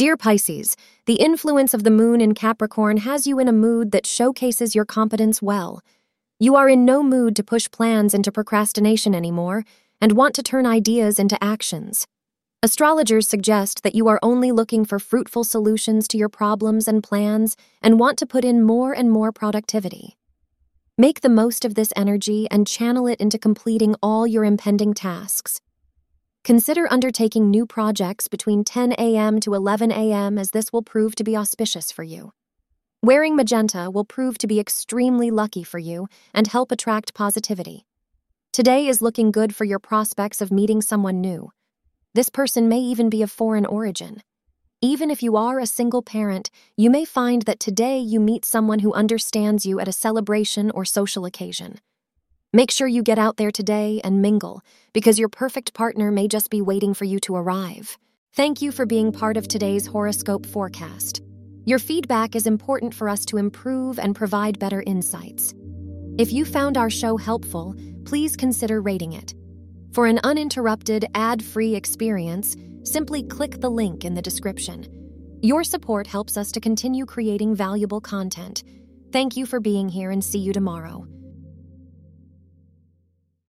Dear Pisces, the influence of the moon in Capricorn has you in a mood that showcases your competence well. You are in no mood to push plans into procrastination anymore and want to turn ideas into actions. Astrologers suggest that you are only looking for fruitful solutions to your problems and plans and want to put in more and more productivity. Make the most of this energy and channel it into completing all your impending tasks. Consider undertaking new projects between 10 a.m. to 11 a.m., as this will prove to be auspicious for you. Wearing magenta will prove to be extremely lucky for you and help attract positivity. Today is looking good for your prospects of meeting someone new. This person may even be of foreign origin. Even if you are a single parent, you may find that today you meet someone who understands you at a celebration or social occasion. Make sure you get out there today and mingle, because your perfect partner may just be waiting for you to arrive. Thank you for being part of today's horoscope forecast. Your feedback is important for us to improve and provide better insights. If you found our show helpful, please consider rating it. For an uninterrupted, ad free experience, simply click the link in the description. Your support helps us to continue creating valuable content. Thank you for being here and see you tomorrow.